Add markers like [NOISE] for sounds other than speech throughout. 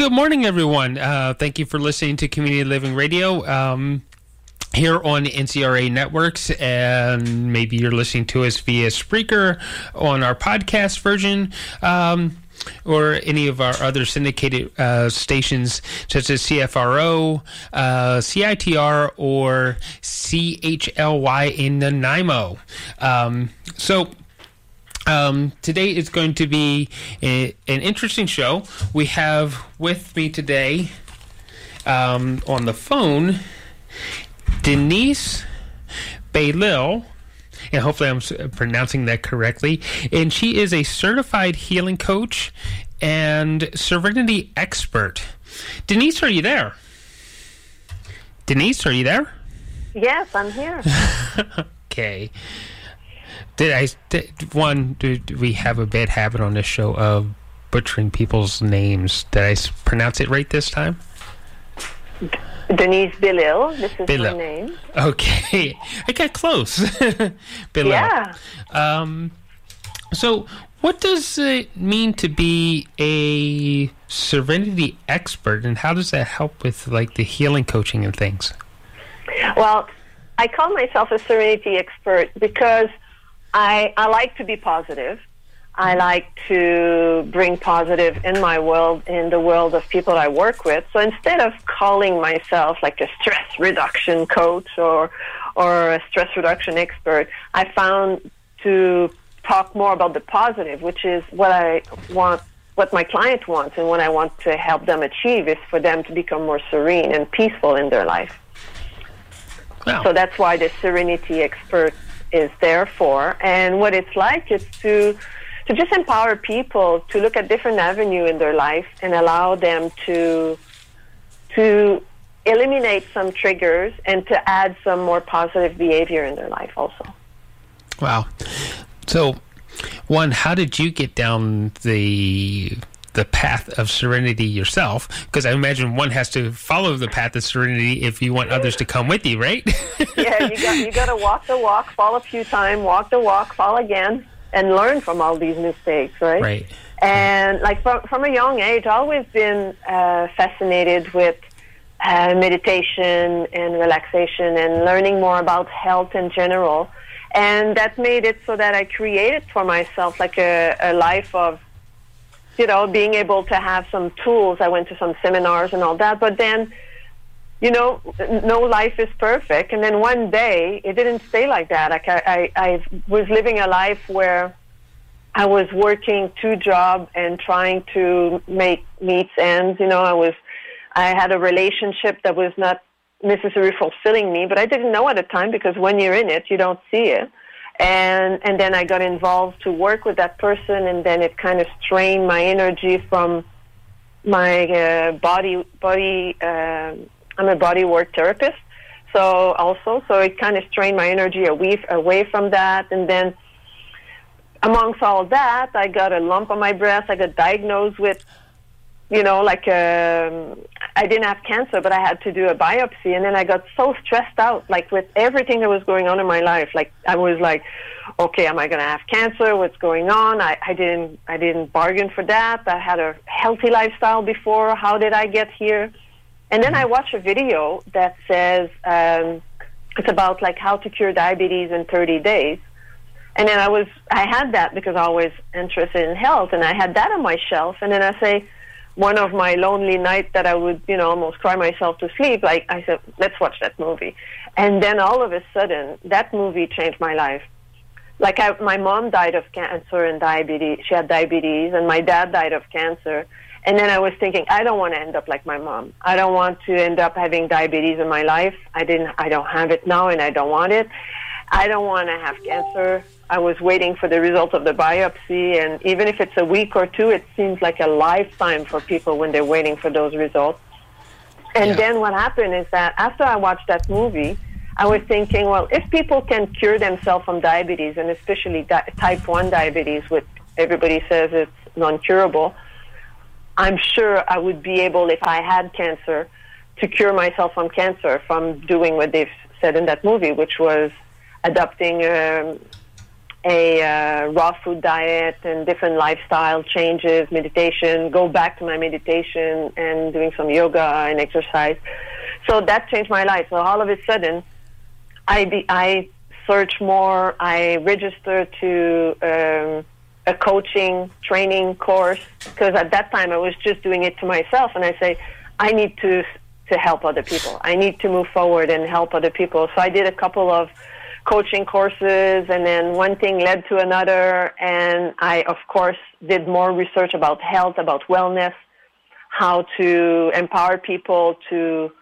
Good morning, everyone. Uh, thank you for listening to Community Living Radio um, here on NCRA Networks. And maybe you're listening to us via Spreaker on our podcast version. Um, or any of our other syndicated uh, stations, such as CFRO, uh, CITR, or CHLY in Nanaimo. Um, so, um, today is going to be a, an interesting show. We have with me today um, on the phone Denise Baylil, and hopefully I'm pronouncing that correctly. And she is a certified healing coach and serenity expert. Denise, are you there? Denise, are you there? Yes, I'm here. [LAUGHS] Okay. Did I did, one? Do, do we have a bad habit on this show of butchering people's names? Did I pronounce it right this time? Denise Bilil. This is Bilil. my name. Okay, [LAUGHS] I got close. [LAUGHS] Below. Yeah. Um. So, what does it mean to be a serenity expert, and how does that help with like the healing coaching and things? Well, I call myself a serenity expert because I I like to be positive. I like to bring positive in my world, in the world of people I work with. So instead of calling myself like a stress reduction coach or or a stress reduction expert, I found to talk more about the positive, which is what I want, what my client wants, and what I want to help them achieve is for them to become more serene and peaceful in their life. Wow. So that's why the Serenity Expert is there for. And what it's like is to to just empower people to look at different avenue in their life and allow them to to eliminate some triggers and to add some more positive behavior in their life also. Wow. So, one, how did you get down the the path of serenity yourself? Because I imagine one has to follow the path of serenity if you want others to come with you, right? [LAUGHS] yeah, you got you got to walk the walk, fall a few times, walk the walk, fall again, and learn from all these mistakes, right? right. And like from from a young age, I've always been uh, fascinated with uh, meditation and relaxation and learning more about health in general. And that made it so that I created for myself like a, a life of, you know, being able to have some tools. I went to some seminars and all that, but then you know, no life is perfect. And then one day, it didn't stay like that. Like I, I, I was living a life where I was working two jobs and trying to make meets ends. You know, I was, I had a relationship that was not necessarily fulfilling me, but I didn't know at the time because when you're in it, you don't see it. And and then I got involved to work with that person, and then it kind of strained my energy from my uh, body body. Uh, I'm a body work therapist, so also so it kind of strained my energy away away from that, and then amongst all that, I got a lump on my breast. I got diagnosed with, you know, like um, I didn't have cancer, but I had to do a biopsy, and then I got so stressed out, like with everything that was going on in my life. Like I was like, okay, am I going to have cancer? What's going on? I, I didn't I didn't bargain for that. I had a healthy lifestyle before. How did I get here? And then I watch a video that says um, it's about like how to cure diabetes in 30 days. And then I was, I had that because I was interested in health, and I had that on my shelf. And then I say, one of my lonely nights that I would, you know, almost cry myself to sleep, like I said, let's watch that movie. And then all of a sudden, that movie changed my life. Like I, my mom died of cancer and diabetes. She had diabetes, and my dad died of cancer. And then I was thinking, I don't want to end up like my mom. I don't want to end up having diabetes in my life. I didn't. I don't have it now, and I don't want it. I don't want to have cancer. I was waiting for the result of the biopsy, and even if it's a week or two, it seems like a lifetime for people when they're waiting for those results. And Yeah. then what happened is that after I watched that movie, I was thinking, well, if people can cure themselves from diabetes, and especially di- type 1 diabetes, which everybody says it's non curable, I'm sure I would be able, if I had cancer, to cure myself from cancer from doing what they've said in that movie, which was adopting um, a uh, raw food diet and different lifestyle changes, meditation, go back to my meditation and doing some yoga and exercise. So that changed my life. So all of a sudden, I be, I search more. I register to um, a coaching training course because at that time I was just doing it to myself, and I say I need to to help other people. I need to move forward and help other people. So I did a couple of coaching courses, and then one thing led to another, and I of course did more research about health, about wellness, how to empower people to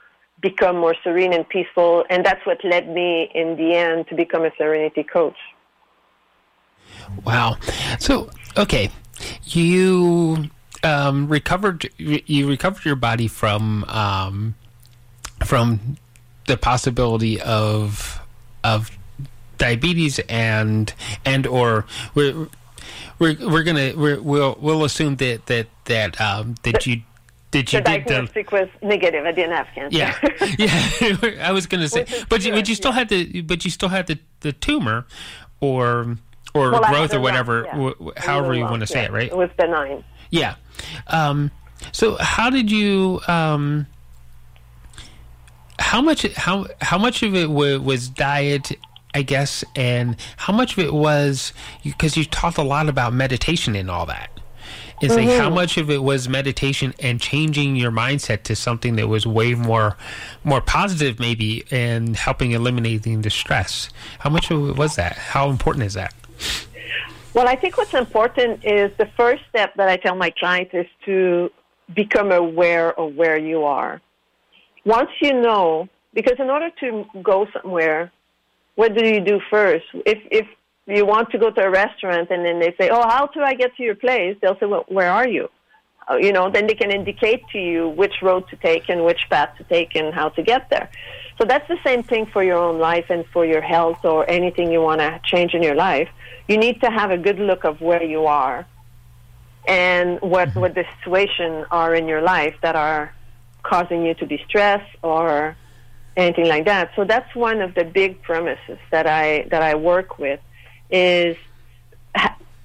become more serene and peaceful, and that's what led me in the end to become a serenity coach. Wow. So, okay, you um, recovered. You recovered your body from um, from the possibility of of diabetes and and or we're we're, we're gonna we're, we'll we'll assume that that that um, that you did you The did the diagnostic was negative. I didn't have cancer. yeah [LAUGHS] yeah [LAUGHS] I was gonna say but you, but you still yeah. had the but you still had the the tumor or or Well, growth or whatever lump, yeah. w- w- however you lump, want to say yeah. it right It was benign. yeah. Um, so how did you? Um, how much? How how much of it wa- was diet? I guess, and how much of it was because you talked a lot about meditation and all that. Is like Mm-hmm. how much of it was meditation and changing your mindset to something that was way more, more positive, maybe, and helping eliminating the stress. How much of it was that? How important is that? Well, I think what's important is the first step that I tell my clients is to become aware of where you are. Once you know, because in order to go somewhere, what do you do first? If if you want to go to a restaurant and then they say, "Oh, how do I get to your place?" They'll say, "Well, where are you?" Uh, you know, then they can indicate to you which road to take and which path to take and how to get there. So that's the same thing for your own life and for your health or anything you want to change in your life. You need to have a good look of where you are and what what the situation are in your life that are causing you to be stressed or anything like that. So that's one of the big premises that I that I work with is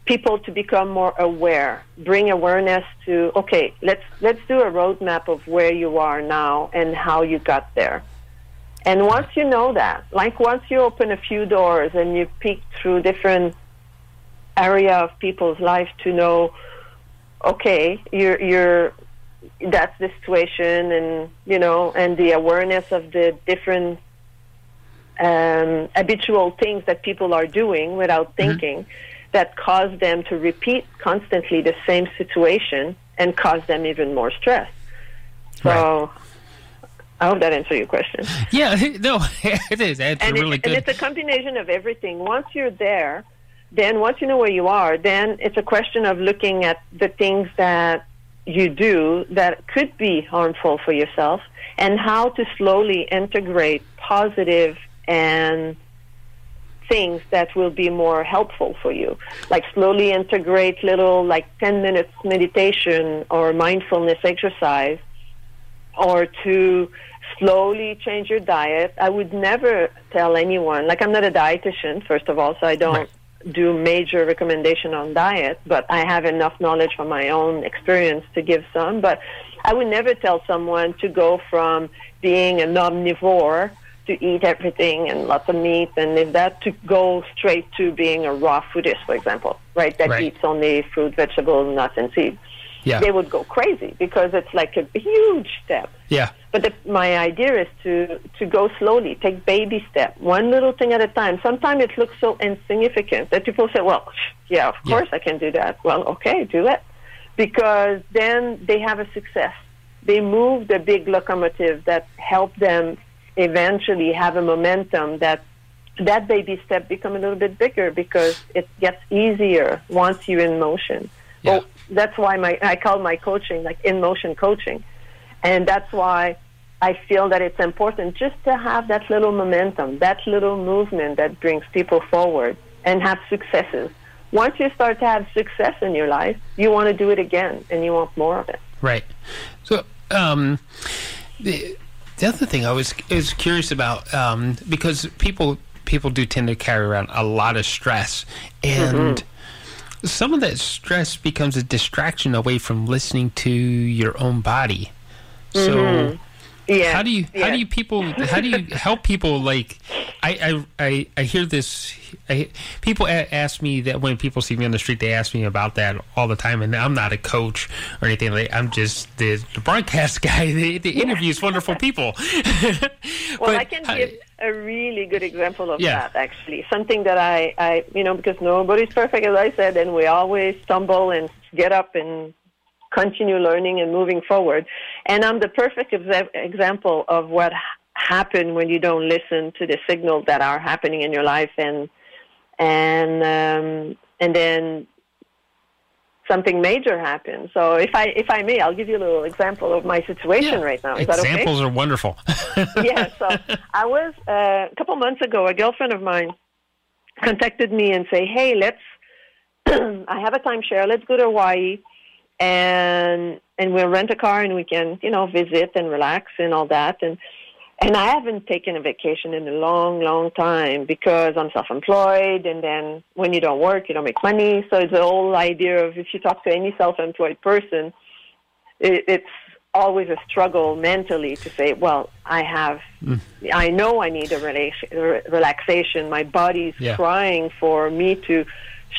people to become more aware, bring awareness to okay, let's let's do a roadmap of where you are now and how you got there. And once you know that, like once you open a few doors and you peek through different area of people's life to know, okay, you're you're that's the situation, and you know, and the awareness of the different um, habitual things that people are doing without thinking that cause them to repeat constantly the same situation and cause them even more stress. So. I hope that answers your question. [LAUGHS] Yeah, [LAUGHS] no, it is. It's and, really it, good. and it's a combination of everything. Once you're there, then once you know where you are, then it's a question of looking at the things that you do that could be harmful for yourself and how to slowly integrate positive and things that will be more helpful for you. Like slowly integrate little like 10 minutes meditation or mindfulness exercise or to slowly change your diet. I would never tell anyone, like I'm not a dietitian, first of all, so I don't Right. Do major recommendation on diet, but I have enough knowledge from my own experience to give some. But I would never tell someone to go from being an omnivore to eat everything and lots of meat and if that to go straight to being a raw foodist, for example, right? That Right. eats only fruit, vegetables, nuts and seeds. Yeah. they would go crazy because it's like a huge step. Yeah. But the, my idea is to to go slowly, take baby step, one little thing at a time. Sometimes it looks so insignificant that people say, "Well, yeah, of Yeah. course I can do that." Well, okay, do it, because then they have a success. They move the big locomotive that help them eventually have a momentum that that baby step become a little bit bigger because it gets easier once you're in motion. Yeah. Well, that's why my I call my coaching like in motion coaching. And that's why I feel that it's important just to have that little momentum, that little movement that brings people forward and have successes. Once you start to have success in your life, you want to do it again and you want more of it. Right. So, um, the, the other thing I was is curious about um, because people people do tend to carry around a lot of stress, and some of that stress becomes a distraction away from listening to your own body. So. Mm-hmm. Yeah. How do you how do you people how do you help people like I I I, I hear this I, people ask me that when people see me on the street they ask me about that all the time and I'm not a coach or anything like I'm just the, the broadcast [LAUGHS] guy the, the interviews wonderful people [LAUGHS] Well, But I can give a really good example of Yeah. that, actually. Something that I, I, you know, because nobody's perfect, as I said, and we always stumble and get up and continue learning and moving forward. And I'm the perfect exa- example of what happened when you don't listen to the signals that are happening in your life, and and um, and then something major happens. So if I if I may, I'll give you a little example of my situation Yeah. right now. Is that okay? examples are wonderful [LAUGHS] yeah, so I was uh, a couple months ago. A girlfriend of mine contacted me and say, "Hey, let's. [CLEARS THROAT] I have a timeshare. Let's go to Hawaii, and and we'll rent a car and we can, you know, visit and relax and all that." And and I haven't taken a vacation in a long, long time because I'm self-employed, and then when you don't work, you don't make money. So it's the whole idea of if you talk to any self-employed person, it, it's always a struggle mentally to say, well, I have, hmm. I know I need a relation, re- relaxation. My body's Yeah. crying for me to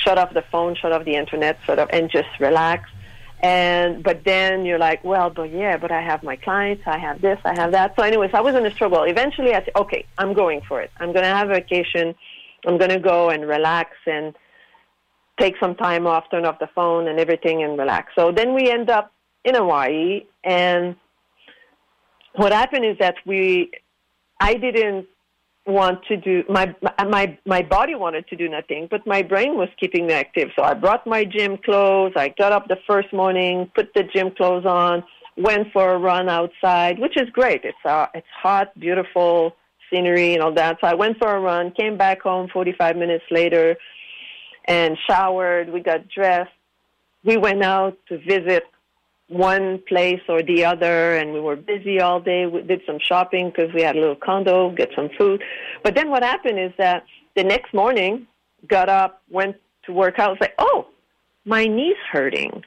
shut off the phone, shut off the internet, sort of, and just relax. And but then you're like, well, but yeah, but I have my clients, I have this, I have that. So, anyways, I was in a struggle. Eventually, I said, okay, I'm going for it. I'm going to have a vacation. I'm going to go and relax and take some time off, turn off the phone and everything, and relax. So then we end up in Hawaii, and what happened is that we, I didn't want to do my my my body wanted to do nothing, but my brain was keeping me active. So I brought my gym clothes. I got up the first morning, put the gym clothes on, went for a run outside, which is great. It's uh, it's hot, beautiful scenery and all that. So I went for a run, came back home 45 minutes later, and showered. We got dressed. We went out to visit one place or the other, and we were busy all day. We did some shopping because we had a little condo, get some food. But then what happened is that the next morning, got up, went to work out. I was like, oh, my knee's hurting.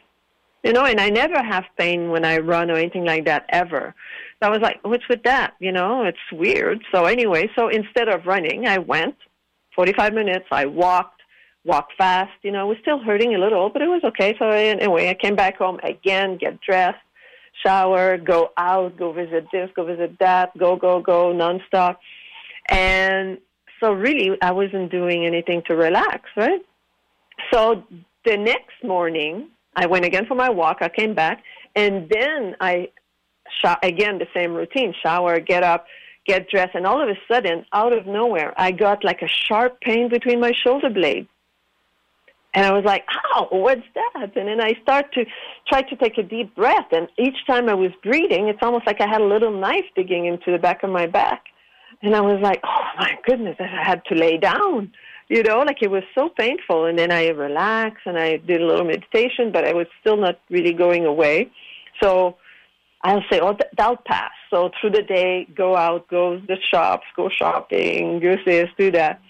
You know, and I never have pain when I run or anything like that ever. So I was like, what's with that? You know, it's weird. So anyway, so instead of running, I went 45 minutes. I walked, walked fast. You know, it was still hurting a little, but it was okay. So anyway, I came back home again, get dressed, shower, go out, go visit this, go visit that, go, go, go, nonstop. And so really, I wasn't doing anything to relax, right? So the next morning, I went again for my walk. I came back, and then I shot again the same routine: shower, get up, get dressed, and all of a sudden, out of nowhere, I got like a sharp pain between my shoulder blades. And I was like, oh, what's that?" And then I start to try to take a deep breath, and each time I was breathing, it's almost like I had a little knife digging into the back of my back. And I was like, "Oh my goodness!" I had to lay down you know, like it was so painful. And then I relaxed and I did a little meditation, but I was still not really going away. So I'll say, oh, that'll pass. So through the day, go out, go to the shops, go shopping, do this, do that.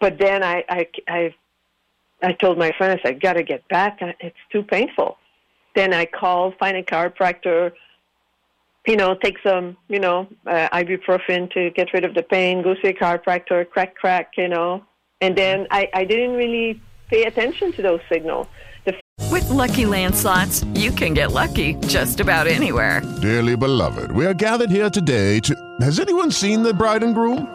But then I, I, I, I told my friend, I said, I got to get back. It's too painful. Then I called, find a chiropractor, you know, take some, you know, uh, ibuprofen to get rid of the pain, go see a chiropractor, crack, crack, you know. And then I, I didn't really pay attention to those signals. The With Lucky Land slots, you can get lucky just about anywhere. Dearly beloved, we are gathered here today to. Has anyone seen the bride and groom?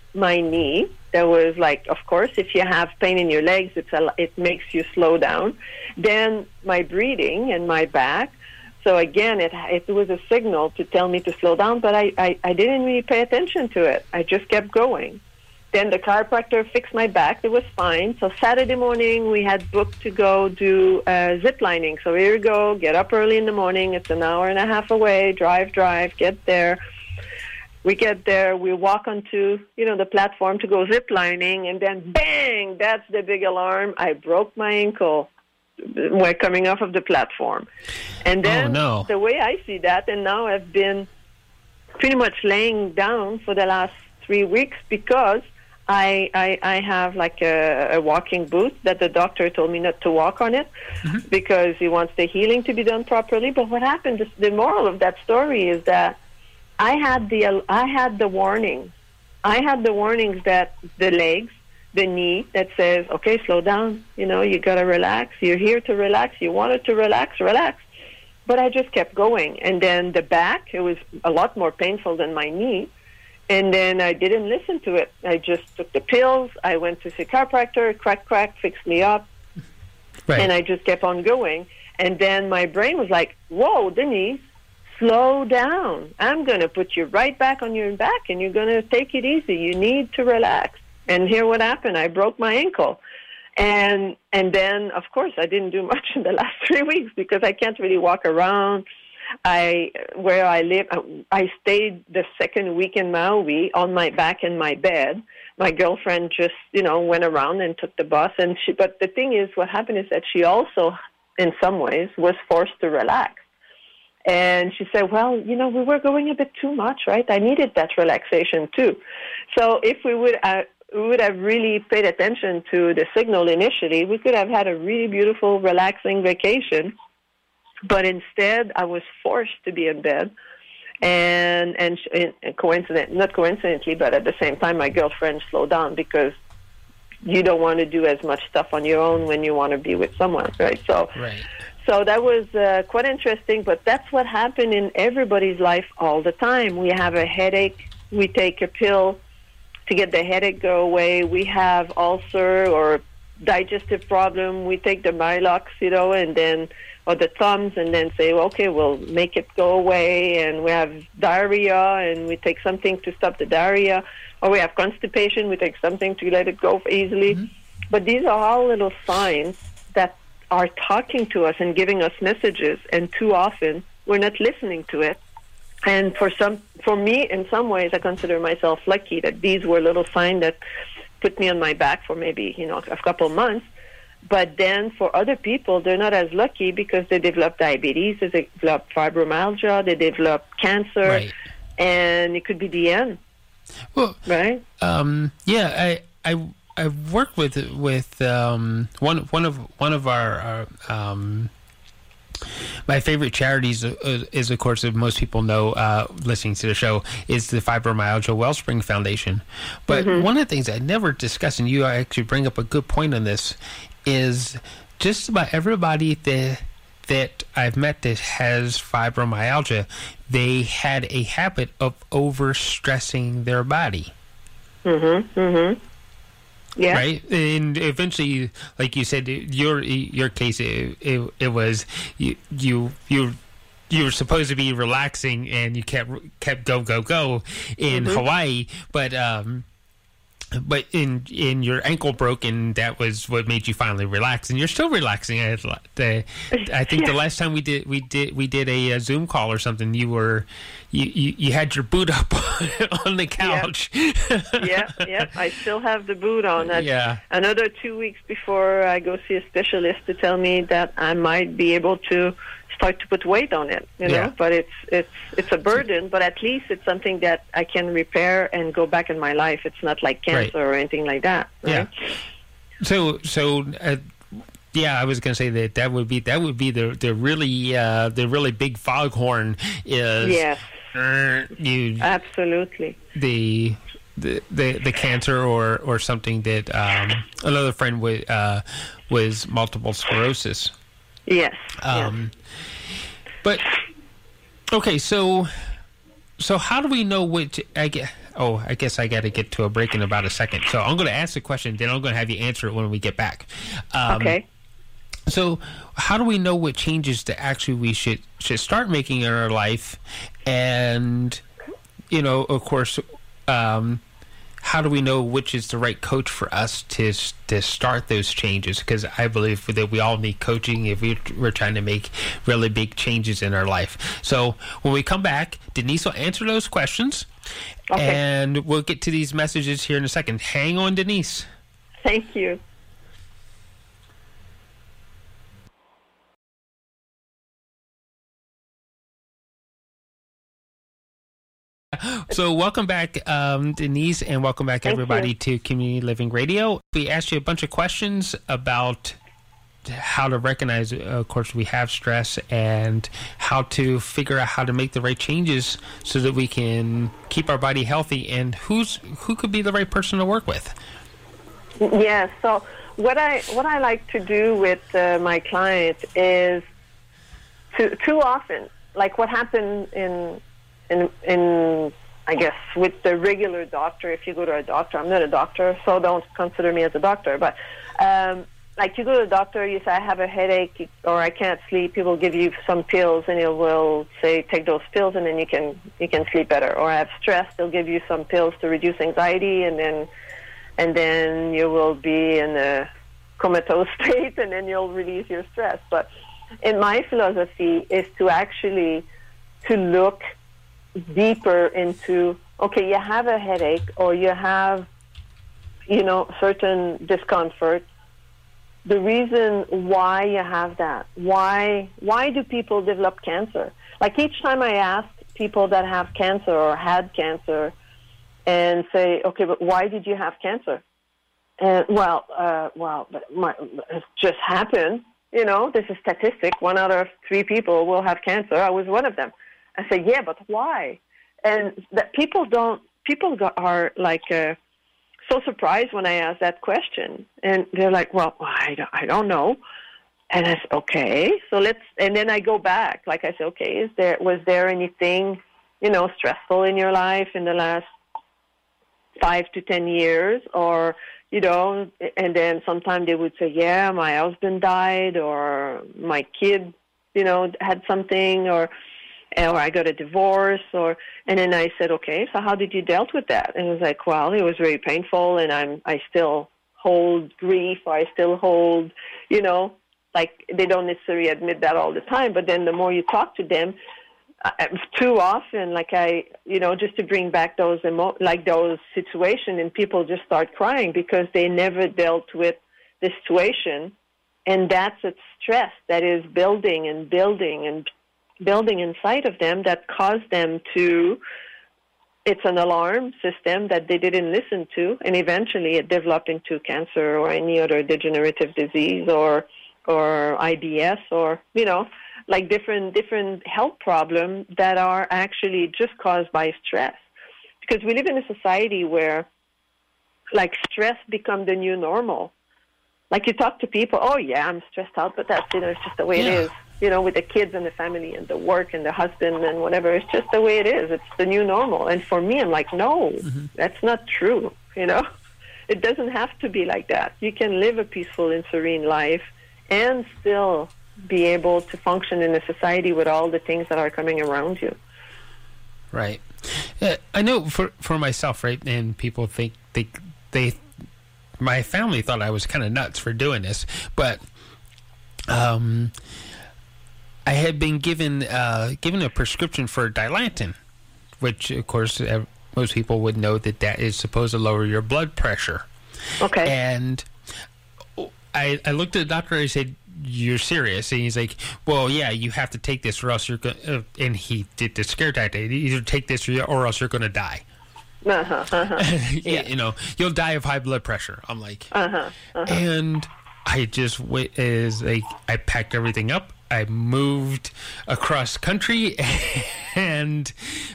my knee. There was like, of course, if you have pain in your legs, it's a, it makes you slow down. Then my breathing and my back. So again, it it was a signal to tell me to slow down, but I, I, I didn't really pay attention to it. I just kept going. Then the chiropractor fixed my back. It was fine. So Saturday morning, we had booked to go do uh, zip lining. So here we go. Get up early in the morning. It's an hour and a half away. Drive, drive. Get there. We get there. We walk onto you know the platform to go zip lining, and then bang! That's the big alarm. I broke my ankle uh, when coming off of the platform. And oh, then Oh, no. the way I see that, and now I've been pretty much laying down for the last three weeks because I I, I have like a, a walking boot that the doctor told me not to walk on it mm-hmm. because he wants the healing to be done properly. But what happened? The, the moral of that story is that I had the I had the warning. I had the warnings that the legs, the knee that says, "Okay, slow down. You know, you got to relax. You're here to relax. You wanted to relax, relax." But I just kept going, and then the back it was a lot more painful than my knee. And then I didn't listen to it. I just took the pills. I went to see a chiropractor. Crack, crack, fixed me up Right. and I just kept on going. And then my brain was like, "Whoa, Denise, slow down. I'm going to put you right back on your back, and you're going to take it easy. You need to relax." And here, what happened? I broke my ankle, and and then of course I didn't do [LAUGHS] much in the last three weeks because I can't really walk around. I where I live, uh, I stayed the second week in Maui on my back in my bed. My girlfriend just you know went around and took the bus, and she. But the thing is, what happened is that she also, in some ways, was forced to relax. And she said, "Well, you know, we were going a bit too much, right? I needed that relaxation too. So if we would." Uh, we would have really paid attention to the signal initially, we could have had a really beautiful, relaxing vacation but instead I was forced to be in bed. And and, coincident, not coincidentally, but at the same time, my girlfriend slowed down because you don't want to do as much stuff on your own when you want to be with someone, right? So, Right. So that was uh, quite interesting. But that's what happened in everybody's life all the time. We have a headache, we take a pill to get the headache go away. We have ulcer or digestive problem. We take the Maalox, you know, and then or the Tums, and then say, okay, we'll make it go away. And we have diarrhea, and we take something to stop the diarrhea. Or we have constipation, we take something to let it go easily. But these are all little signs that are talking to us and giving us messages, and too often we're not listening to it. And for some, for me, in some ways, I consider myself lucky that these were little signs that put me on my back for maybe you know a couple months. But then for other people, they're not as lucky because they develop diabetes, they develop fibromyalgia, they develop cancer, Right. and it could be the end, Well, right? Um, yeah, I I I work with with um, one one of one of our, our um, my favorite charities uh, is of course as most people know uh, listening to the show is the Fibromyalgia Wellspring Foundation. But one of the things I never discuss, and you actually bring up a good point on this, is just about everybody that that I've met that has fibromyalgia, they had a habit of overstressing their body. Yeah. right and eventually like you said your your case it, it, it was you you you you were supposed to be relaxing and you kept kept go go go in Mm-hmm. Hawaii, but um, but in in your ankle broke and that was what made you finally relax and you're still relaxing. I, the, I think the last time we did we did we did a, uh Zoom call or something, you were you, you, you had your boot up [LAUGHS] on the couch. yeah, yeah. I still have the boot on. That's Yeah. Another two weeks before I go see a specialist to tell me that I might be able to start to put weight on it. You know, Yeah. but it's it's it's a burden. But at least it's something that I can repair and go back in my life. It's not like Right. cancer or anything like that. Yeah. So so uh, yeah, I was going to say that that would be that would be the the really uh, the really big foghorn is Yes. uh, you Absolutely. the the the, the cancer or or something that um, another friend was uh, was multiple sclerosis. Yes. Um, But okay, so so how do we know which? I get. Oh, I guess I got to get to a break in about a second. So I'm going to ask the question, then I'm going to have you answer it when we get back. Um, okay. So, how do we know what changes that actually we should should start making in our life, and you know, of course, um, how do we know which is the right coach for us to to start those changes? Because I believe that we all need coaching if we, we're trying to make really big changes in our life. So, when we come back, Denise will answer those questions, Okay. and we'll get to these messages here in a second. Hang on, Denise. Thank you. [GASPS] So, welcome back, um, Denise, and welcome back, Thank everybody, you. to Community Living Radio. We asked you a bunch of questions about how to recognize, uh, of course, we have stress and how to figure out how to make the right changes so that we can keep our body healthy and who's who could be the right person to work with. Yeah. So what I what I like to do with uh, my clients is too too often, like what happened in in in I guess with the regular doctor. If you go to a doctor, I'm not a doctor, so don't consider me as a doctor. But um, like you go to a doctor, you say I have a headache or I can't sleep. People give you some pills, and it will say take those pills, and then you can you can sleep better. Or I have stress, they'll give you some pills to reduce anxiety, and then and then you will be in a comatose [LAUGHS] state and then you'll release your stress but in my philosophy is to actually to look deeper into okay you have a headache or you have you know certain discomfort the reason why you have that why why do people develop cancer like each time i ask people that have cancer or had cancer and say, okay, but why did you have cancer? And well, uh, well, my, it just happened. You know, this is statistic. One out of three people will have cancer. I was one of them. I said, yeah, but why? And that people don't. People are like uh, so surprised when I ask that question, and they're like, well, I don't, I don't know. And I said, okay, so let's. And then I go back. Like I said, okay, is there was there anything, you know, stressful in your life in the last five to ten years or you know and then sometimes they would say yeah my husband died or my kid you know had something or or I got a divorce or and then I said okay so how did you dealt with that? And it was like well it was very painful and I'm I still hold grief. Or I still hold you know like they don't necessarily admit that all the time but then the more you talk to them uh, too often like i you know just to bring back those emo- like those situations and people just start crying because they never dealt with the situation. And that's a stress that is building and building and building inside of them that caused them to it's an alarm system that they didn't listen to and eventually it developed into cancer or any other degenerative disease or or IBS or you know like different different health problems that are actually just caused by stress. Because we live in a society where like stress become the new normal. Like you talk to people oh yeah i'm stressed out but that's you know it's just the way it Yeah. is you know with the kids and the family and the work and the husband and whatever it's just the way it is it's the new normal and for me i'm like no that's not true you know [LAUGHS] it doesn't have to be like that you can live a peaceful and serene life and still be able to function in a society with all the things that are coming around you. Right. Uh, I know for for myself, right? And people think they they my family thought I was kind of nuts for doing this, but um, I had been given uh, given a prescription for Dilantin, which of course uh, most people would know that that is supposed to lower your blood pressure. Okay. And I I looked at the doctor. And I said, "You're serious?" And he's like, "Well, yeah, you have to take this, or else you're going." Uh, and he did the scare tactic. Either take this, or, or else you're going to die. Uh-huh, uh-huh. [LAUGHS] yeah. You know, you'll die of high blood pressure. I'm like, Uh-huh, uh-huh. and I just wait is like I packed everything up. I moved across country [LAUGHS] and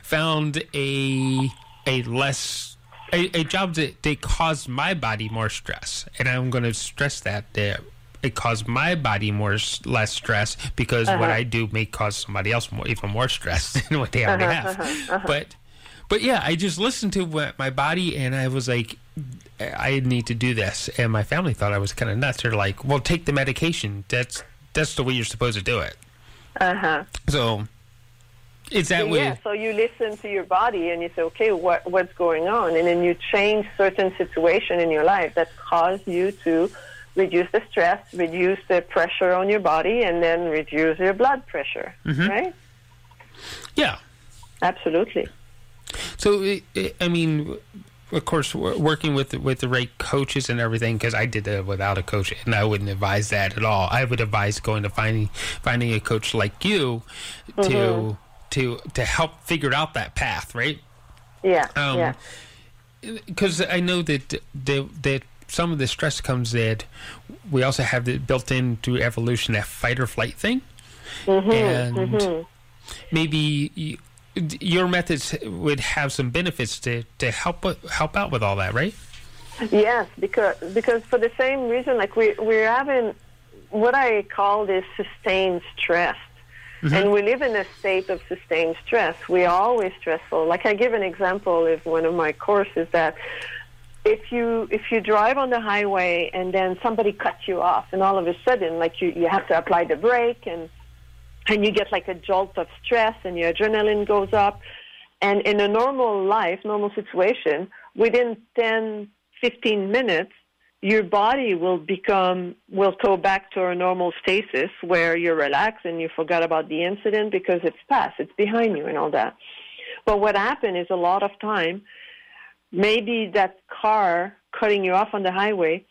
found a a less a, a job that they caused my body more stress, and I'm going to stress that that it caused my body more less stress because what Uh-huh. I do may cause somebody else more, even more stress [LAUGHS] than what they already Uh-huh, have. uh-huh, uh-huh. But but yeah, I just listened to what my body, and I was like, I need to do this. And my family thought I was kind of nuts. They're like, well, take the medication. That's that's the way you're supposed to do it. Uh-huh. So is that way? yeah, so you listen to your body and you say, okay, what what's going on, and then you change certain situation in your life that cause you to reduce the stress, reduce the pressure on your body, and then reduce your blood pressure. Mhm. Right? Yeah. Absolutely. So I mean, of course, working with with the right coaches and everything, because I did that without a coach, and I wouldn't advise that at all. I would advise going to finding finding a coach like you to Mhm. to to help figure out that path, right? Yeah. Um, yeah. because I know that that that some of the stress comes that we also have the built into evolution that fight or flight thing, Mhm, and mhm. maybe your methods would have some benefits to to help help out with all that, right? Yes, because because for the same reason, like we we're having what I call this sustained stress, mm-hmm. and we live in a state of sustained stress. We are always stressful. Like I give an example of one of my courses that if you if you drive on the highway and then somebody cuts you off, and all of a sudden, like you you have to apply the brake and and you get like a jolt of stress and your adrenaline goes up. And in a normal life, normal situation, within 10, 15 minutes, your body will become, will go back to a normal stasis where you're relaxed and you forgot about the incident because it's past, it's behind you and all that. But what happened is a lot of time, maybe that car cutting you off on the highway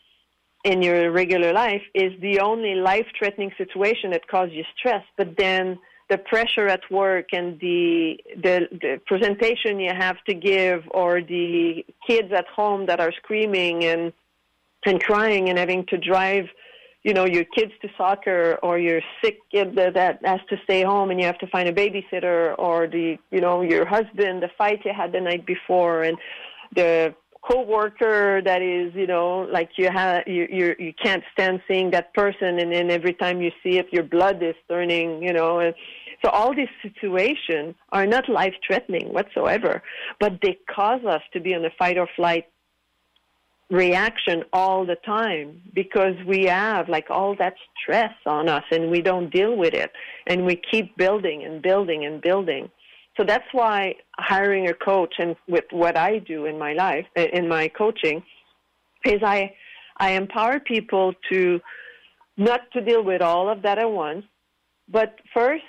in your regular life is the only life threatening situation that causes you stress. But then the pressure at work and the, the the presentation you have to give or the kids at home that are screaming and and crying and having to drive you know your kids to soccer or your sick kid that, that has to stay home and you have to find a babysitter or the you know your husband the fight you had the night before and the coworker that is you know like you have you you you can't stand seeing that person and then every time you see it your blood is turning you know and so all these situations are not life threatening whatsoever but they cause us to be on a fight or flight reaction all the time because we have like all that stress on us and we don't deal with it and we keep building and building and building so that's why hiring a coach and with what I do in my life in my coaching is I I empower people to not to deal with all of that at once but first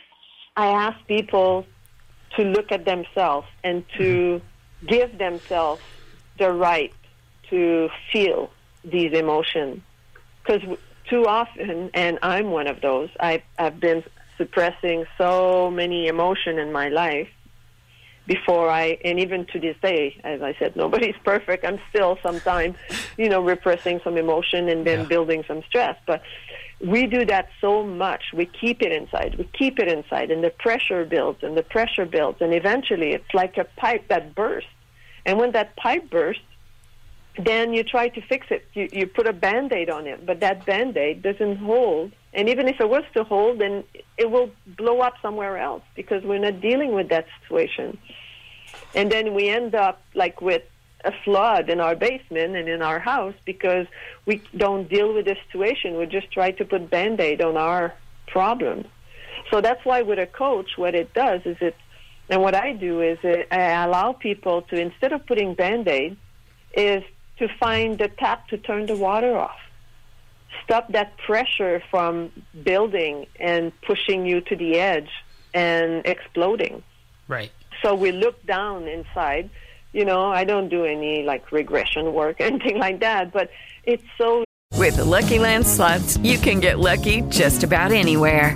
I ask people to look at themselves and to mm-hmm. give themselves the right to feel these emotions. Because too often and I'm one of those I I've been suppressing so many emotion in my life before I, and even to this day, as I said, [LAUGHS] nobody's perfect. I'm still sometimes, you know, repressing some emotion and then building some stress. But we do that so much. We keep it inside. We keep it inside, and the pressure builds, and the pressure builds, and eventually it's like a pipe that bursts. And when that pipe bursts, then you try to fix it. You, you put a band aid on it, but that band aid doesn't hold. And even if it was to hold, then it will blow up somewhere else because we're not dealing with that situation. And then we end up like with a flood in our basement and in our house because we don't deal with the situation. We just try to put band aid on our problem. So that's why with a coach, what it does is it, and what I do is it, I allow people to instead of putting band-aid, is to find the tap to turn the water off. Stop that pressure from building and pushing you to the edge and exploding. Right. So we look down inside. You know, I don't do any like regression work, [LAUGHS] anything like that, but it's so With the Lucky Land slots, you can get lucky just about anywhere.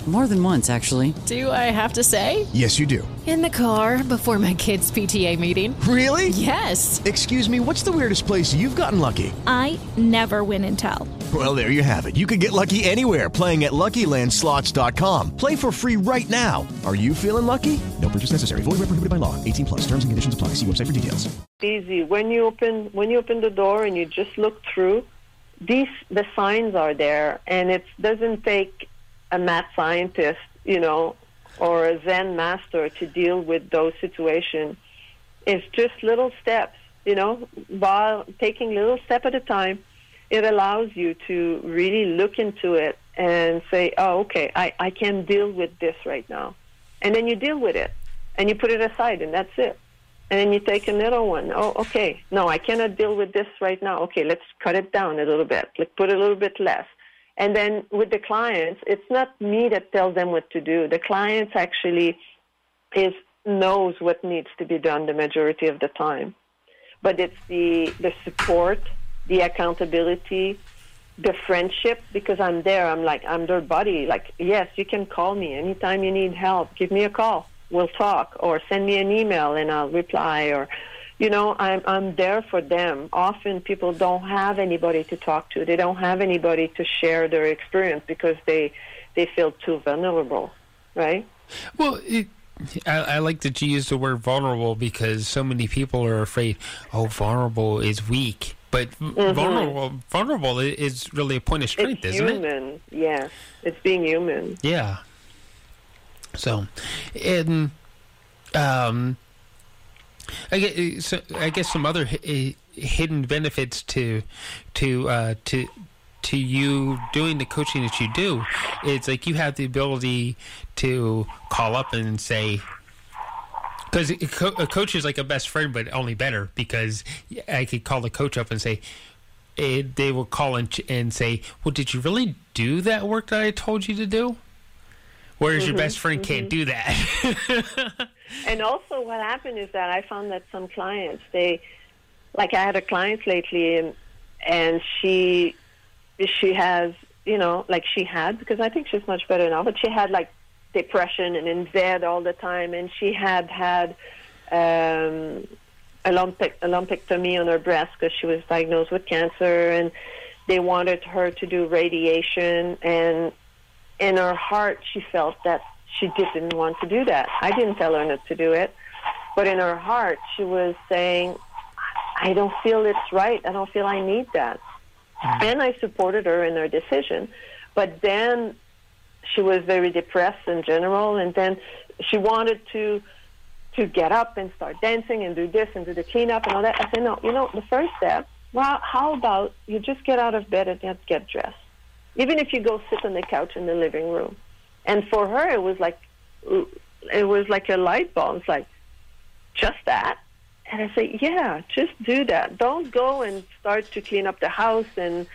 More than once, actually. Do I have to say? Yes, you do. In the car before my kids' PTA meeting. Really? Yes. Excuse me, what's the weirdest place you've gotten lucky? I never win and tell. Well, there you have it. You can get lucky anywhere playing at LuckyLandSlots.com. Play for free right now. Are you feeling lucky? No purchase necessary. Void where prohibited by law. 18 plus. Terms and conditions apply. See website for details. easy. When you open when you open the door and you just look through, these the signs are there, and it doesn't take a mad scientist, you know, or a Zen master to deal with those situations. It's just little steps, you know, while taking little step at a time. It allows you to really look into it and say, oh, okay, I, I can deal with this right now. And then you deal with it and you put it aside and that's it. And then you take another one. Oh, okay. No, I cannot deal with this right now. Okay, let's cut it down a little bit. Like put a little bit less. And then with the clients, it's not me that tells them what to do. The clients actually is knows what needs to be done the majority of the time. But it's the the support, the accountability, the friendship because I'm there. I'm like I'm their buddy. Like yes, you can call me anytime you need help. Give me a call. We'll talk or send me an email and I'll reply or you know, I'm I'm there for them. Often people don't have anybody to talk to. They don't have anybody to share their experience because they they feel too vulnerable, right? Well, it, I, I like that you use the word vulnerable because so many people are afraid. Oh, vulnerable is weak, but Mhm. vulnerable vulnerable is really a point of strength, it's isn't it? human. Yes, it's being human. Yeah. So, and um, I guess, so I guess some other hi- hidden benefits to to uh, to to you doing the coaching that you do. It's like you have the ability to call up and say. Because a coach is like a best friend, but only better. Because I could call the coach up and say, eh, they will call and say, "Well, did you really do that work that I told you to do?" Whereas your Mhm, best friend? Can't do that. [LAUGHS] And also, what happened is that I found that some clients, they, like I had a client lately, and and she, she has, you know, like she had because I think she's much better now, but she had like depression and in bed all the time, and she had had um, a, lumpic, a lumpectomy on her breast because she was diagnosed with cancer, and they wanted her to do radiation, and in her heart she felt that she didn't want to do that. I didn't tell her not to do it, but in her heart she was saying, "I don't feel it's right. I don't feel I need that." Mm-hmm. And I supported her in her decision, but then she was very depressed in general, and then she wanted to to get up and start dancing and do this and do the cleanup and all that. I said, no, you know, the first step. Well, how about you just get out of bed and get dressed, even if you go sit on the couch in the living room. And for her, it was like it was like a light bulb. It's like just that. And I say, yeah, just do that. Don't go and start to clean up the house and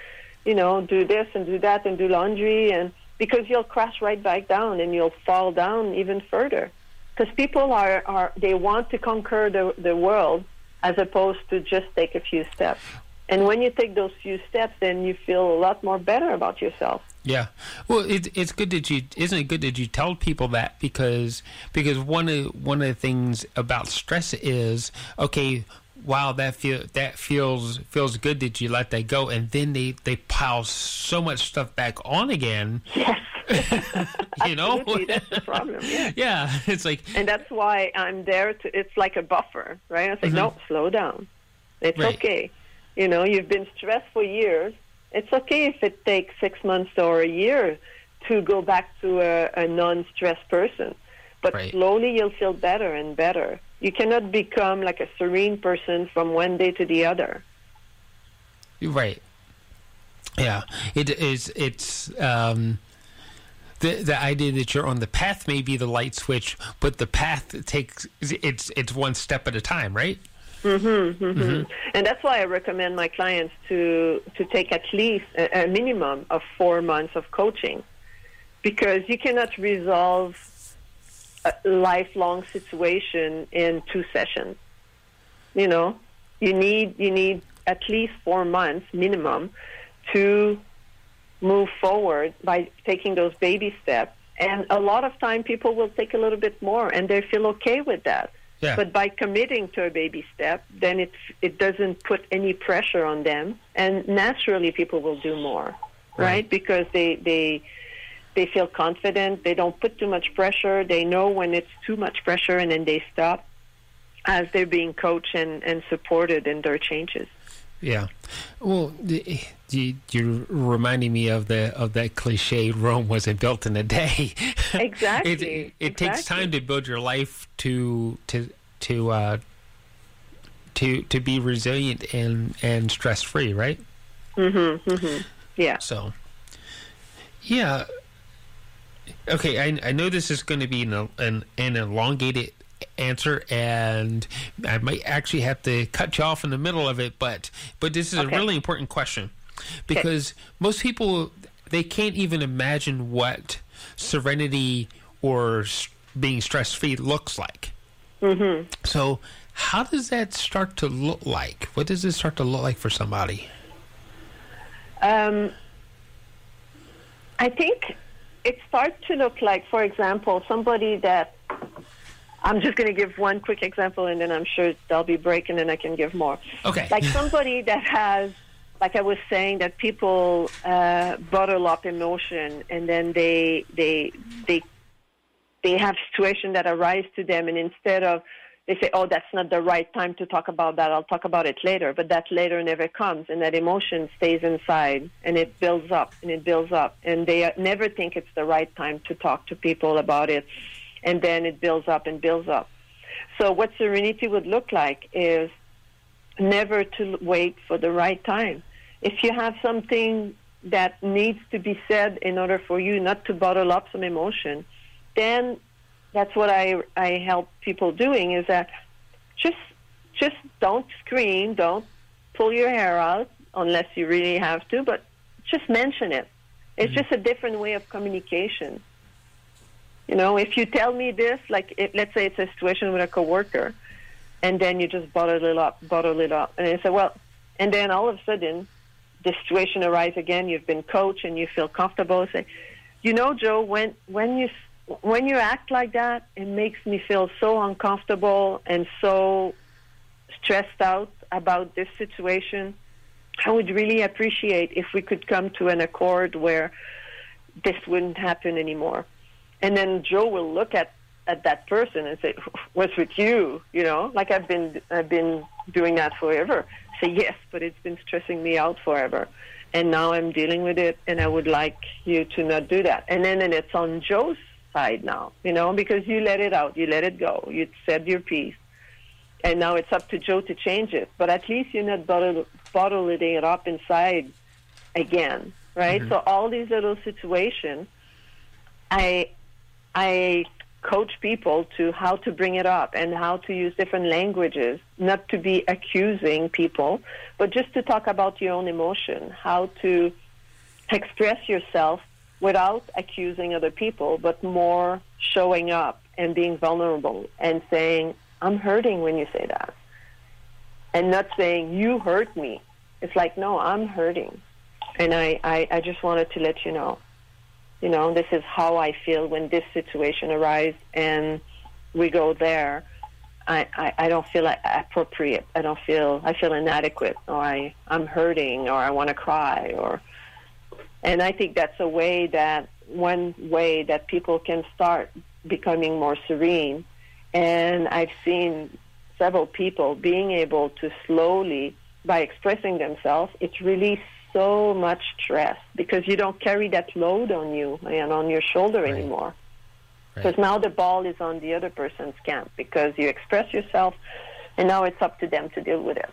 you know do this and do that and do laundry and because you'll crash right back down and you'll fall down even further. Because people are, are they want to conquer the the world as opposed to just take a few steps. And when you take those few steps, then you feel a lot more better about yourself. Yeah, well, it, it's good that you isn't it good that you tell people that because because one of one of the things about stress is okay. wow, that feel that feels feels good that you let that go, and then they they pile so much stuff back on again. Yes. [LAUGHS] you know, that's the problem. Yeah. [LAUGHS] yeah, it's like And that's why I'm there to. It's like a buffer, right? I say, Mhm. no, slow down. It's Right. okay. You know, you've been stressed for years. It's okay if it takes six months or a year to go back to a, a non-stressed person. But Right. slowly you'll feel better and better. You cannot become like a serene person from one day to the other. You're Right. Yeah, it is. It's um, the the idea that you're on the path may be the light switch, but the path takes it's it's one step at a time, right? Mm-hmm, hmm Mhm. And that's why I recommend my clients to to take at least a, a minimum of four months of coaching, because you cannot resolve a lifelong situation in two sessions. You know, you need you need at least four months minimum to move forward by taking those baby steps. And a lot of time, people will take a little bit more, and they feel okay with that. Yeah. But by committing to a baby step, then it it doesn't put any pressure on them, and naturally people will do more, right? Because they they they feel confident. They don't put too much pressure. They know when it's too much pressure, and then they stop as they're being coached and, and supported in their changes. Yeah. Well, the- you, you're reminding me of the of that cliche. Rome wasn't built in a day. [LAUGHS] Exactly. it it takes time to build your life to to to uh, to to be resilient and and stress free, right? Mm-hmm, mm-hmm. Yeah. So, yeah. Okay, I, I know this is going to be an, an an elongated answer, and I might actually have to cut you off in the middle of it. But but this is Okay. a really important question because most people they can't even imagine what serenity or being stress free looks like. Mm-hmm. So, how does that start to look like? What does it start to look like for somebody? Um, I think it starts to look like, for example, somebody that I'm just going to give one quick example, and then I'm sure there'll be break, and then I can give more. Okay. Like somebody that has, like I was saying, that people uh, bottle up emotion, and then they they they they have situations that arise to them, and instead of they say, "Oh, that's not the right time to talk about that. I'll talk about it later." But that later never comes, and that emotion stays inside, and it builds up and it builds up, and they never think it's the right time to talk to people about it, and then it builds up and builds up. So, what serenity would look like is never to wait for the right time. If you have something that needs to be said in order for you not to bottle up some emotion, then that's what I I help people doing is that just just don't scream, don't pull your hair out unless you really have to, but just mention it. It's mm. just a different way of communication. You know, if you tell me this, like if, let's say it's a situation with a coworker, and then you just bottle it up, bottle it up, and I say, well, and then all of a sudden, the situation arises again. You've been coached and you feel comfortable. Say, you know, Joe, when when you when you act like that, it makes me feel so uncomfortable and so stressed out about this situation. I would really appreciate if we could come to an accord where this wouldn't happen anymore. And then Joe will look at, at that person and say, "What's with you?" You know, like I've been I've been doing that forever. Say yes, but it's been stressing me out forever, and now I'm dealing with it, and I would like you to not do that. And then and it's on Joe's side now, you know, because you let it out, you let it go, you said your piece, and now it's up to Joe to change it. But at least you're not bottle, bottling it up inside again, right? Mhm. So all these little situations, I I coach people to how to bring it up and how to use different languages, not to be accusing people, but just to talk about your own emotion, how to express yourself without accusing other people, but more showing up and being vulnerable and saying, I'm hurting when you say that. And not saying, you hurt me. It's like, no, I'm hurting. And I, I, I just wanted to let you know. You know, this is how I feel when this situation arises and we go there. I, I, I don't feel appropriate. I don't feel I feel inadequate, or I I'm hurting, or I want to cry, or and I think that's a way that one way that people can start becoming more serene. And I've seen several people being able to slowly, by expressing themselves, it's released so much stress because you don't carry that load on you and on your shoulder right. anymore. Because right. now the ball is on the other person's camp because you express yourself and now it's up to them to deal with it.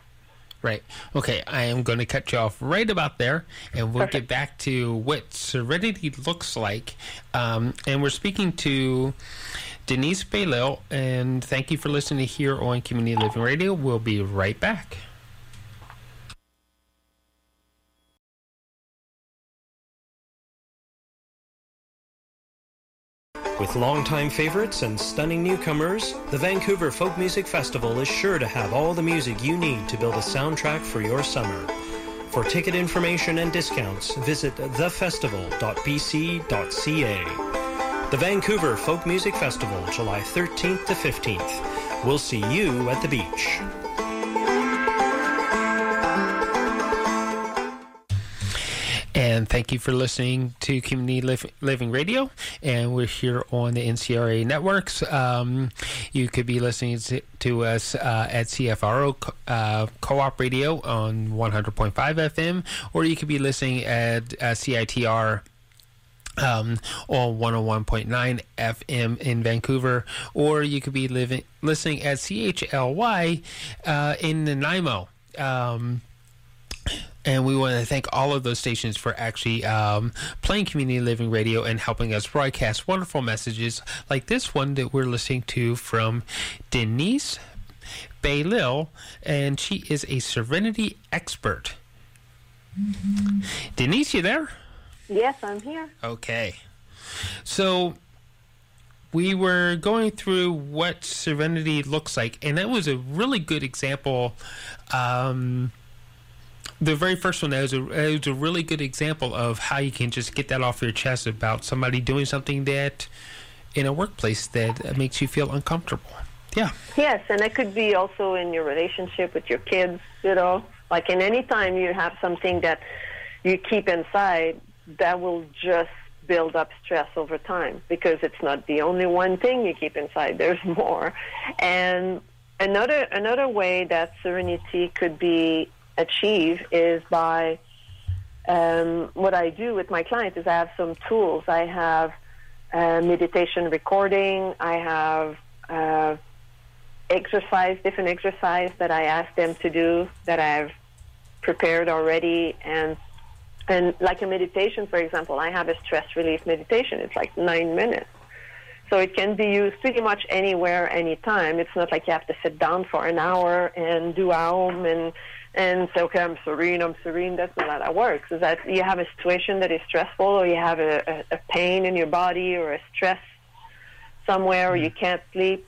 Right. Okay, I am going to cut you off right about there, and we'll Perfect. get back to what serenity looks like. Um, and we're speaking to Denise Belisle, and thank you for listening here on Community Living Radio. We'll be right back. With longtime favorites and stunning newcomers, the Vancouver Folk Music Festival is sure to have all the music you need to build a soundtrack for your summer. For ticket information and discounts, visit thefestival.bc.ca. The Vancouver Folk Music Festival, July 13th to 15th. We'll see you at the beach. And thank you for listening to Community Living Radio. And we're here on the NCRA networks. Um, you could be listening to us uh, at CFRO uh, Co op Radio on 100.5 FM, or you could be listening at uh, CITR. Um, on 101.9 FM in Vancouver, or you could be living listening at CHLY uh, in Nanaimo. Um, and we want to thank all of those stations for actually um, playing community living radio and helping us broadcast wonderful messages like this one that we're listening to from Denise Belisle, and she is a Serenity expert. Mm-hmm. Denise, you there? Yes, I'm here. Okay. So we were going through what serenity looks like, and that was a really good example. Um, the very first one is a, is a really good example of how you can just get that off your chest about somebody doing something that in a workplace that makes you feel uncomfortable. Yeah. Yes, and it could be also in your relationship with your kids, you know, like in any time you have something that you keep inside, that will just build up stress over time because it's not the only one thing you keep inside. There's [LAUGHS] more. And another another way that serenity could be achieve is by um, what I do with my clients is I have some tools. I have uh, meditation recording. I have uh, exercise, different exercise that I ask them to do that I've prepared already, and and like a meditation, for example, I have a stress relief meditation. It's like nine minutes. So it can be used pretty much anywhere, anytime. It's not like you have to sit down for an hour and do Aum and and say, okay, I'm serene, I'm serene. That's not how that works. Is that you have a situation that is stressful, or you have a, a, a pain in your body, or a stress somewhere, or you mm-hmm. can't sleep.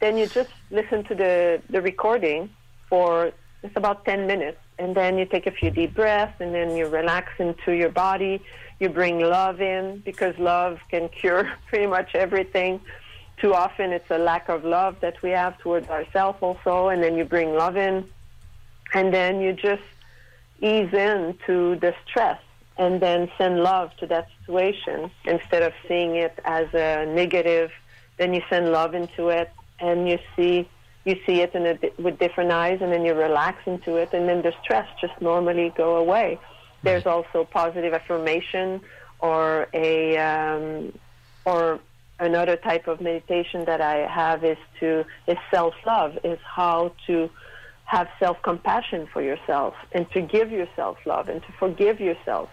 Then you just listen to the the recording for it's about 10 minutes, and then you take a few deep breaths, and then you relax into your body. You bring love in because love can cure [LAUGHS] pretty much everything. Too often, it's a lack of love that we have towards ourselves, also, and then you bring love in and then you just ease into the stress and then send love to that situation instead of seeing it as a negative. Then you send love into it and you see you see it in a, with different eyes and then you relax into it and then the stress just normally go away. There's also positive affirmation or a um, or another type of meditation that I have is to is self love is how to have self compassion for yourself and to give yourself love and to forgive yourself.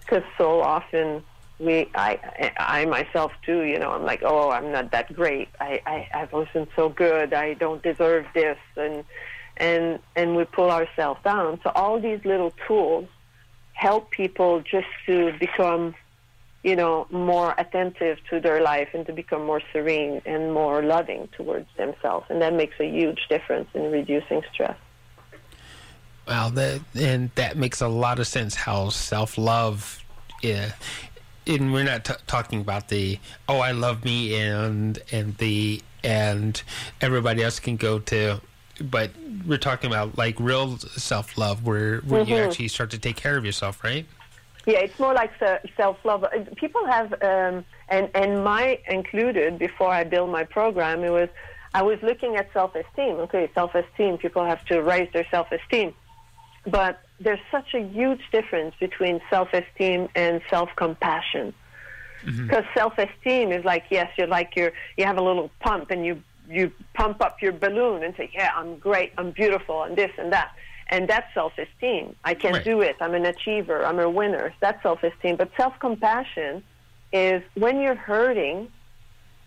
Because so often we, I, I myself too, you know, I'm like, oh, I'm not that great. I, I, I wasn't so good. I don't deserve this, and and and we pull ourselves down. So all these little tools help people just to become you know, more attentive to their life and to become more serene and more loving towards themselves. And that makes a huge difference in reducing stress. Well, that, and that makes a lot of sense how self love, yeah, and we're not t- talking about the oh I love me and and the and everybody else can go to but we're talking about like real self love where where you Mhm. actually start to take care of yourself, right? Yeah, it's more like self love. People have, um, and and my included before I built my program. It was I was looking at self esteem. Okay, self esteem. People have to raise their self esteem, but there's such a huge difference between self esteem and self compassion. Because self esteem is like yes, you're like you're you have a little pump and you you pump up your balloon and say yeah I'm great, I'm beautiful, and this and that. And that's self esteem. I can Right. do it. I'm an achiever. I'm a winner. That's self esteem. But self compassion is when you're hurting,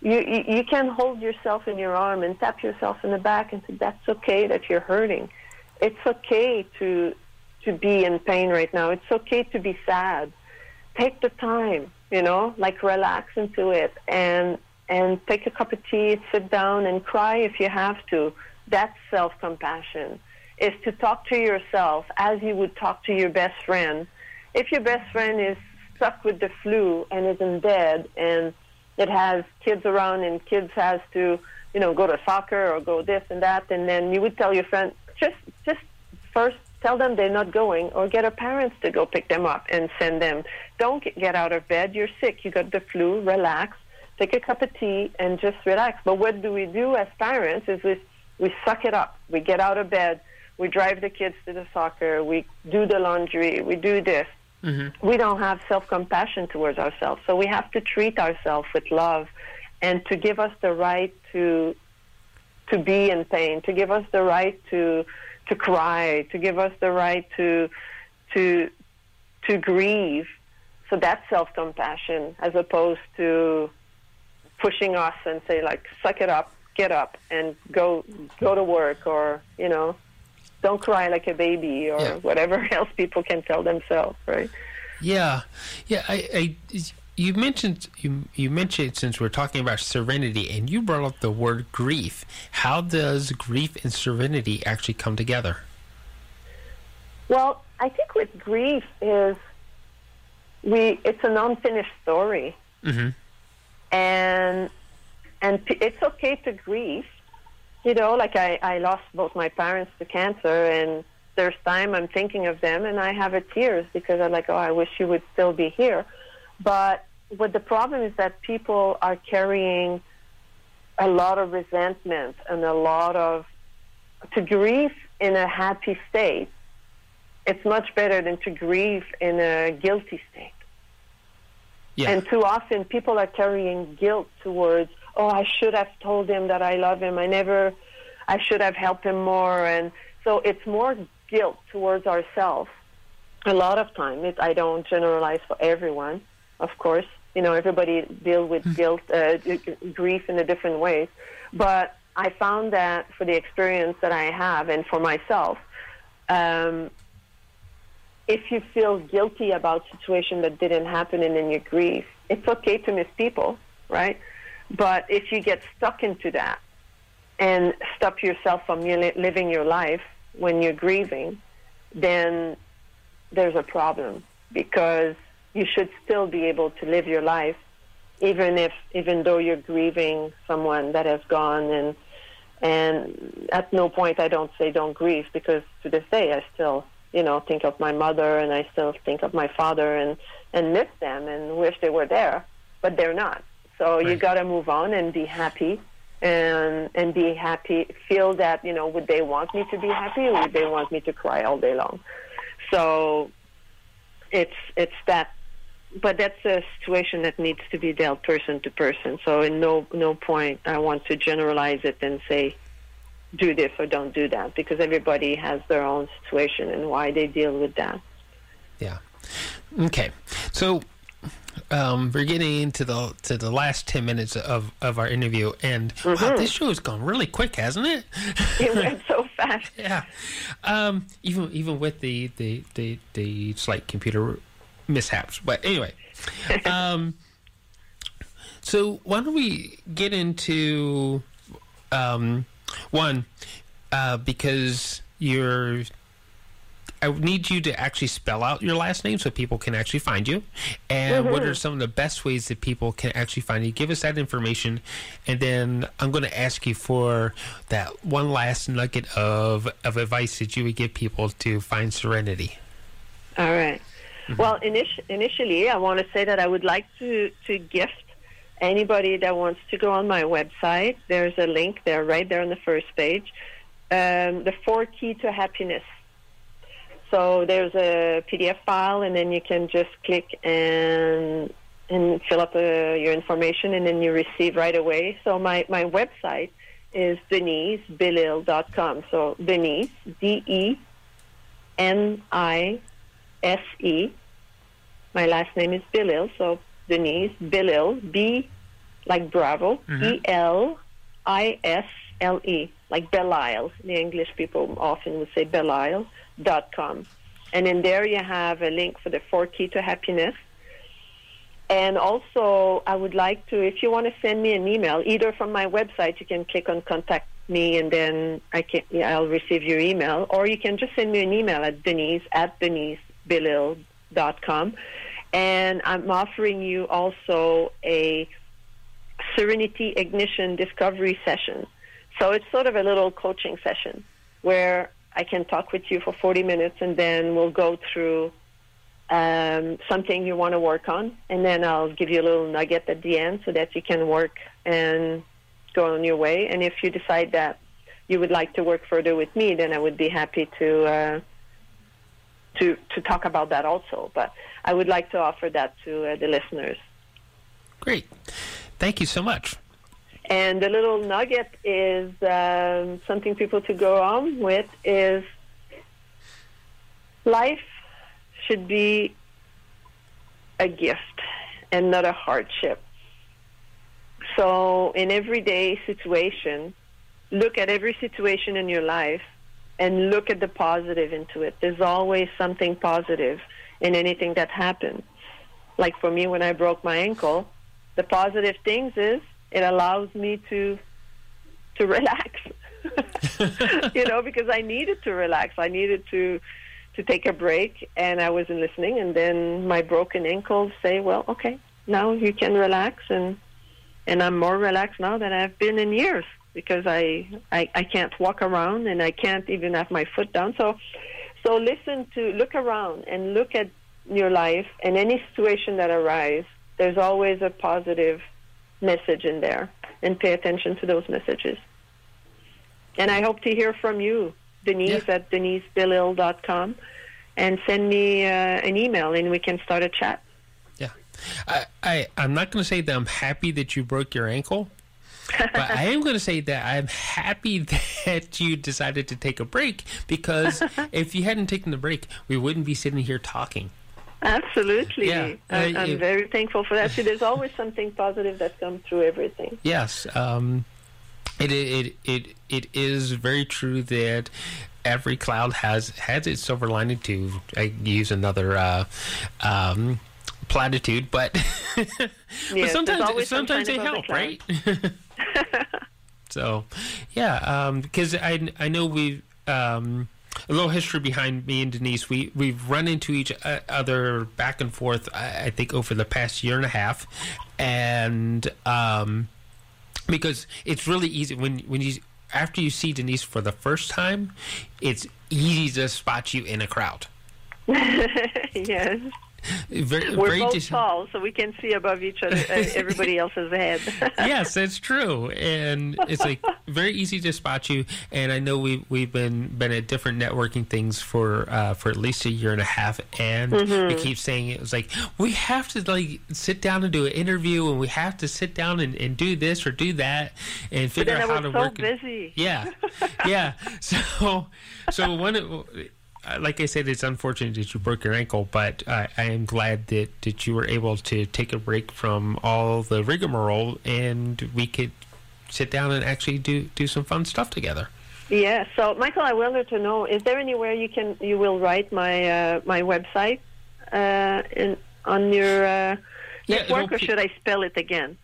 you, you you can hold yourself in your arm and tap yourself in the back and say that's okay that you're hurting. It's okay to to be in pain right now. It's okay to be sad. Take the time, you know, like relax into it and and take a cup of tea, sit down and cry if you have to. That's self-compassion. Is to talk to yourself as you would talk to your best friend. If your best friend is stuck with the flu and is in bed and it has kids around and kids has to, you know, go to soccer or go this and that and then you would tell your friend just just first tell them they're not going or get a parents to go pick them up and send them. Don't get- get out of bed. You're sick. You got the flu. Relax. Take a cup of tea and just relax. But what do we do as parents is we, we suck it up. We get out of bed. We drive the kids to the soccer. We do the laundry. We do this. Mm-hmm. We don't have self-compassion towards ourselves. So we have to treat ourselves with love and to give us the right to to be in pain, to give us the right to to cry, to give us the right to to to grieve. So that's self compassion as opposed to pushing us and say like suck it up, get up and go go to work or, you know, don't cry like a baby or Yeah. whatever [LAUGHS] else people can tell themselves, right? Yeah, yeah. I, I you mentioned you you mentioned since we're talking about serenity, and you brought up the word grief. How does grief and serenity actually come together? Well, I think with grief is we it's an unfinished story. Mm-hmm. and and p- it's okay to grieve. You know, like I, I lost both my parents to cancer, and there's time I'm thinking of them, and I have a tears because I'm like, oh, I wish you would still be here. But what the problem is that people are carrying a lot of resentment and a lot of to grieve in a happy state. It's much better than to grieve in a guilty state. Yeah. And too often people are carrying guilt towards, oh, I should have told him that I love him. I never, I should have helped him more. And so it's more guilt towards ourselves. A lot of time, it, I don't generalize for everyone, of course. You know, everybody deal with guilt, uh, grief in a different way. But I found that for the experience that I have and for myself, um, if you feel guilty about situation that didn't happen and then you grieve, it's okay to miss people, right? But if you get stuck into that and stop yourself from living your life when you're grieving, then there's a problem because you should still be able to live your life even if even though you're grieving someone that has gone and and at no point I don't say don't grieve because to this day I still you know think of my mother and I still think of my father and and miss them and wish they were there but they're not so you got to move on and be happy and and be happy feel that you know would they want me to be happy or would they want me to cry all day long so it's it's that but that's a situation that needs to be dealt person to person. So in no no point I want to generalize it and say do this or don't do that because everybody has their own situation and why they deal with that. Yeah. Okay. So um, we're getting into the to the last ten minutes of, of our interview, and wow, Mhm. this show has gone really quick, hasn't it? It went [LAUGHS] so fast. Yeah. Um, even even with the the the, the slight computer mishaps, but anyway. [LAUGHS] Um, so why don't we get into um, one uh, because you're I need you to actually spell out your last name so people can actually find you. And what Mhm. are some of the best ways that people can actually find you? Give us that information, and then I'm going to ask you for that one last nugget of of advice that you would give people to find serenity. All right. Well, init- initially, I want to say that I would like to, to gift anybody that wants to go on my website. There's a link there, right there on the first page. Um, the four key to happiness. So there's a PDF file, and then you can just click and and fill up uh, your information, and then you receive right away. So my, my website is denisebelisle.com. So Denise, D E N I S E. My last name is Belisle, so Denise Belisle, B like Bravo, Mhm. E L I S L E, like Belial. The English people often would say Belial dot com, and in there you have a link for the four key to happiness. And also, I would like to, if you want to send me an email, either from my website, you can click on contact me, and then I can, yeah, I'll receive your email, or you can just send me an email at Denise at denisebelisle.com. And I'm offering you also a Serenity Ignition Discovery session. So it's sort of a little coaching session where I can talk with you for 40 minutes, and then we'll go through um, something you want to work on, and then I'll give you a little nugget at the end so that you can work and go on your way. And if you decide that you would like to work further with me, then I would be happy to uh, to to talk about that also. But I would like to offer that to uh, the listeners. Great, thank you so much. And the little nugget is um, something people to go on with is life should be a gift and not a hardship. So, in everyday situation, look at every situation in your life and look at the positive into it. There's always something positive in anything that happens. Like for me, when I broke my ankle, the positive things is it allows me to to relax. [LAUGHS] you know, because I needed to relax. I needed to to take a break, and I wasn't listening. And then my broken ankles say, "Well, okay, now you can relax," and and I'm more relaxed now than I've been in years because I I, I can't walk around and I can't even have my foot down. So so listen to look around and look at your life and any situation that arises. There's always a positive message in there, and pay attention to those messages. And I hope to hear from you, Denise at denisebelisle.com, and send me uh, an email and we can start a chat. Yeah, I, I I'm not going to say that I'm happy that you broke your ankle, [LAUGHS] but I am going to say that I'm happy [LAUGHS] that you decided to take a break because [LAUGHS] if you hadn't taken the break, we wouldn't be sitting here talking. Absolutely. Yeah, I, uh, I'm it- very thankful for that. See, there's always something positive that comes through everything. Yes, um, it, it it it is very true that every cloud has has its silver lining. To I use another uh, um, platitude, but, [LAUGHS] but Yes, sometimes always some sometimes they help, right? [LAUGHS] so, yeah, because I I know we. Um, a little history behind me and Denise. We we've run into each uh, other back and forth. I, I think over the past year and a half, and um, because it's really easy when when you after you see Denise for the first time, it's easy to spot you in a crowd. [LAUGHS] yes. [LAUGHS] Very, We're very both dis- tall, so we can see above each other, uh, [LAUGHS] everybody else's head. [LAUGHS] yes, that's true, and it's like very easy to spot you. And I know we we've been been at different networking things for uh, for at least a year and a half, and we Mhm. keep saying it was like we have to like sit down and do an interview, and we have to sit down and, and do this or do that, and figure out how to so work. it. busy. Yeah, yeah. So, so one, like I said, it's unfortunate that you broke your ankle, but I I am glad that that you were able to take a break from all the rigmarole, and we could sit down and actually do do some fun stuff together. Yeah. So, Michael, I wanted to know: is there anywhere you can you will write my uh, my website uh, in on your uh, network, it'll or should I spell it again?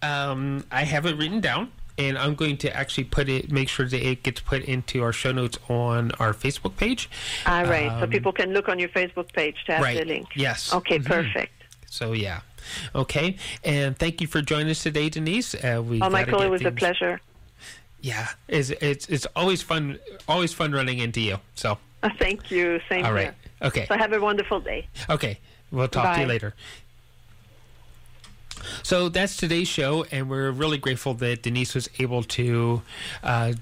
Um, I have it written down. And I'm going to actually put it, make sure that it gets put into our show notes on our Facebook page. All right, so Um, people can look on your Facebook page to have right. the link. Yes. Okay, Mhm. perfect. So yeah, okay, and thank you for joining us today, Denise. Uh, we Oh, Michael, it was a pleasure. Yeah, it's it's it's always fun, always fun running into you. So [LAUGHS] Thank you. Same all here. right, okay, So have a wonderful day. okay, we'll talk to you Bye. later. So that's today's show, and we're really grateful that Denise was able to uh,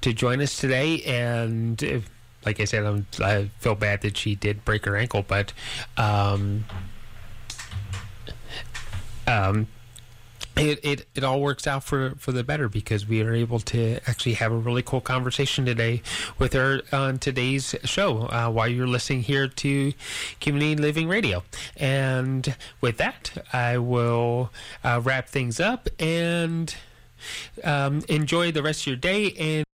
to join us today. And uh, like I said, I'm, I feel bad that she did break her ankle, but um, um, it, it, it all works out for, for the better because we are able to actually have a really cool conversation today with her on today's show uh, while you're listening here to Community Living Radio. And with that, I will uh, wrap things up and um, enjoy the rest of your day. And